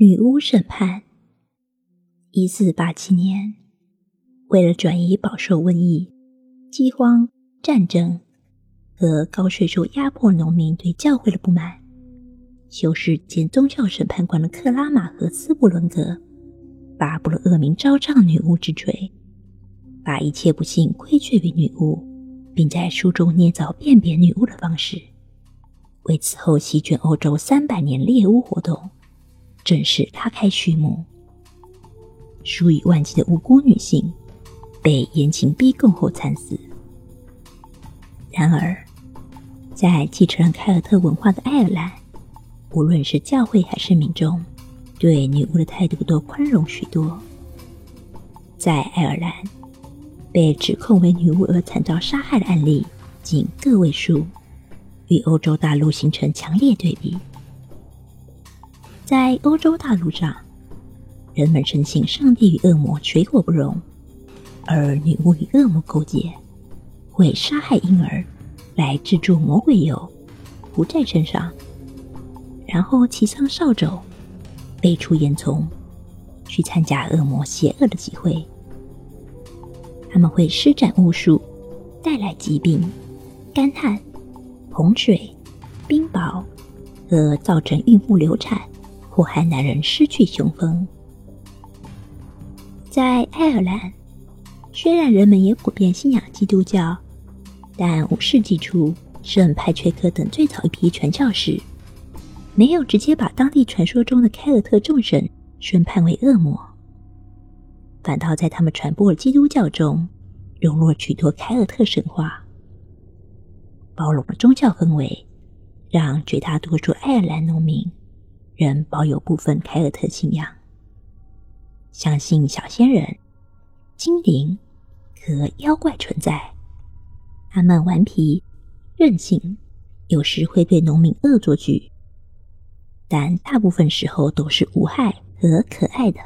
女巫审判。一四八七年，为了转移饱受瘟疫、饥荒、战争和高税收压迫农民对教会的不满，修士兼宗教审判官的克拉玛和斯布伦格发布了恶名昭彰女巫之锤，把一切不幸归罪于女巫，并在书中捏造辨别女巫的方式，为此后席卷欧洲三百年猎巫活动。正式拉开序幕，数以万计的无辜女性被严刑逼供后惨死。然而，在继承凯尔特文化的爱尔兰，无论是教会还是民众，对女巫的态度都宽容许多。在爱尔兰，被指控为女巫而惨遭杀害的案例仅个位数，与欧洲大陆形成强烈对比。在欧洲大陆上，人们深信上帝与恶魔水火不容，而女巫与恶魔勾结，会杀害婴儿来制住魔鬼油涂在身上，然后骑上扫帚，飞出烟囱，去参加恶魔邪恶的集会。他们会施展巫术，带来疾病、干旱、洪水、冰雹，和造成孕妇流产。祸害男人失去雄风。在爱尔兰，虽然人们也普遍信仰基督教，但五世纪初，圣派崔克等最早一批传教士没有直接把当地传说中的凯尔特众神宣判为恶魔，反倒在他们传播的基督教中融入了许多凯尔特神话，包容了宗教氛围，让绝大多数爱尔兰农民。仍保有部分凯尔特信仰，相信小仙人、精灵和妖怪存在。他们顽皮、任性，有时会对农民恶作剧，但大部分时候都是无害和可爱的。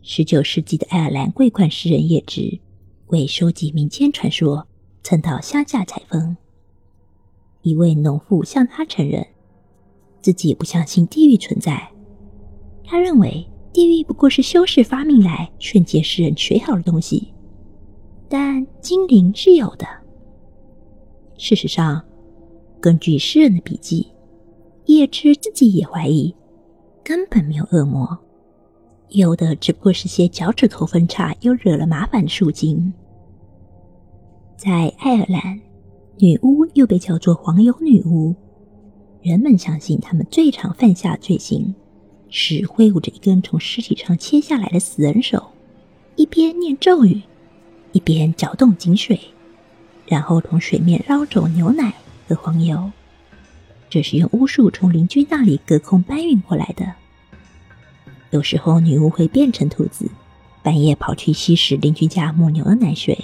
十九世纪的爱尔兰桂冠诗人叶芝为收集民间传说，曾到乡下采风。一位农妇向他承认。自己不相信地狱存在，他认为地狱不过是修士发明来劝诫世人学好的东西。但精灵是有的。事实上，根据诗人的笔记，叶芝自己也怀疑根本没有恶魔，有的只不过是些脚趾头分叉又惹了麻烦的树精。在爱尔兰，女巫又被叫做黄油女巫。人们相信，他们最常犯下罪行是挥舞着一根从尸体上切下来的死人手，一边念咒语，一边搅动井水，然后从水面捞走牛奶和黄油。这是用巫术从邻居那里隔空搬运过来的。有时候，女巫会变成兔子，半夜跑去吸食邻居家母牛的奶水。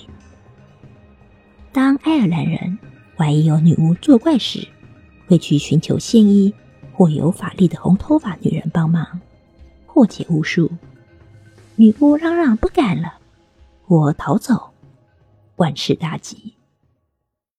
当爱尔兰人怀疑有女巫作怪时，会去寻求现役或有法力的红头发女人帮忙破解巫术。女巫嚷嚷不敢了，我逃走，万事大吉。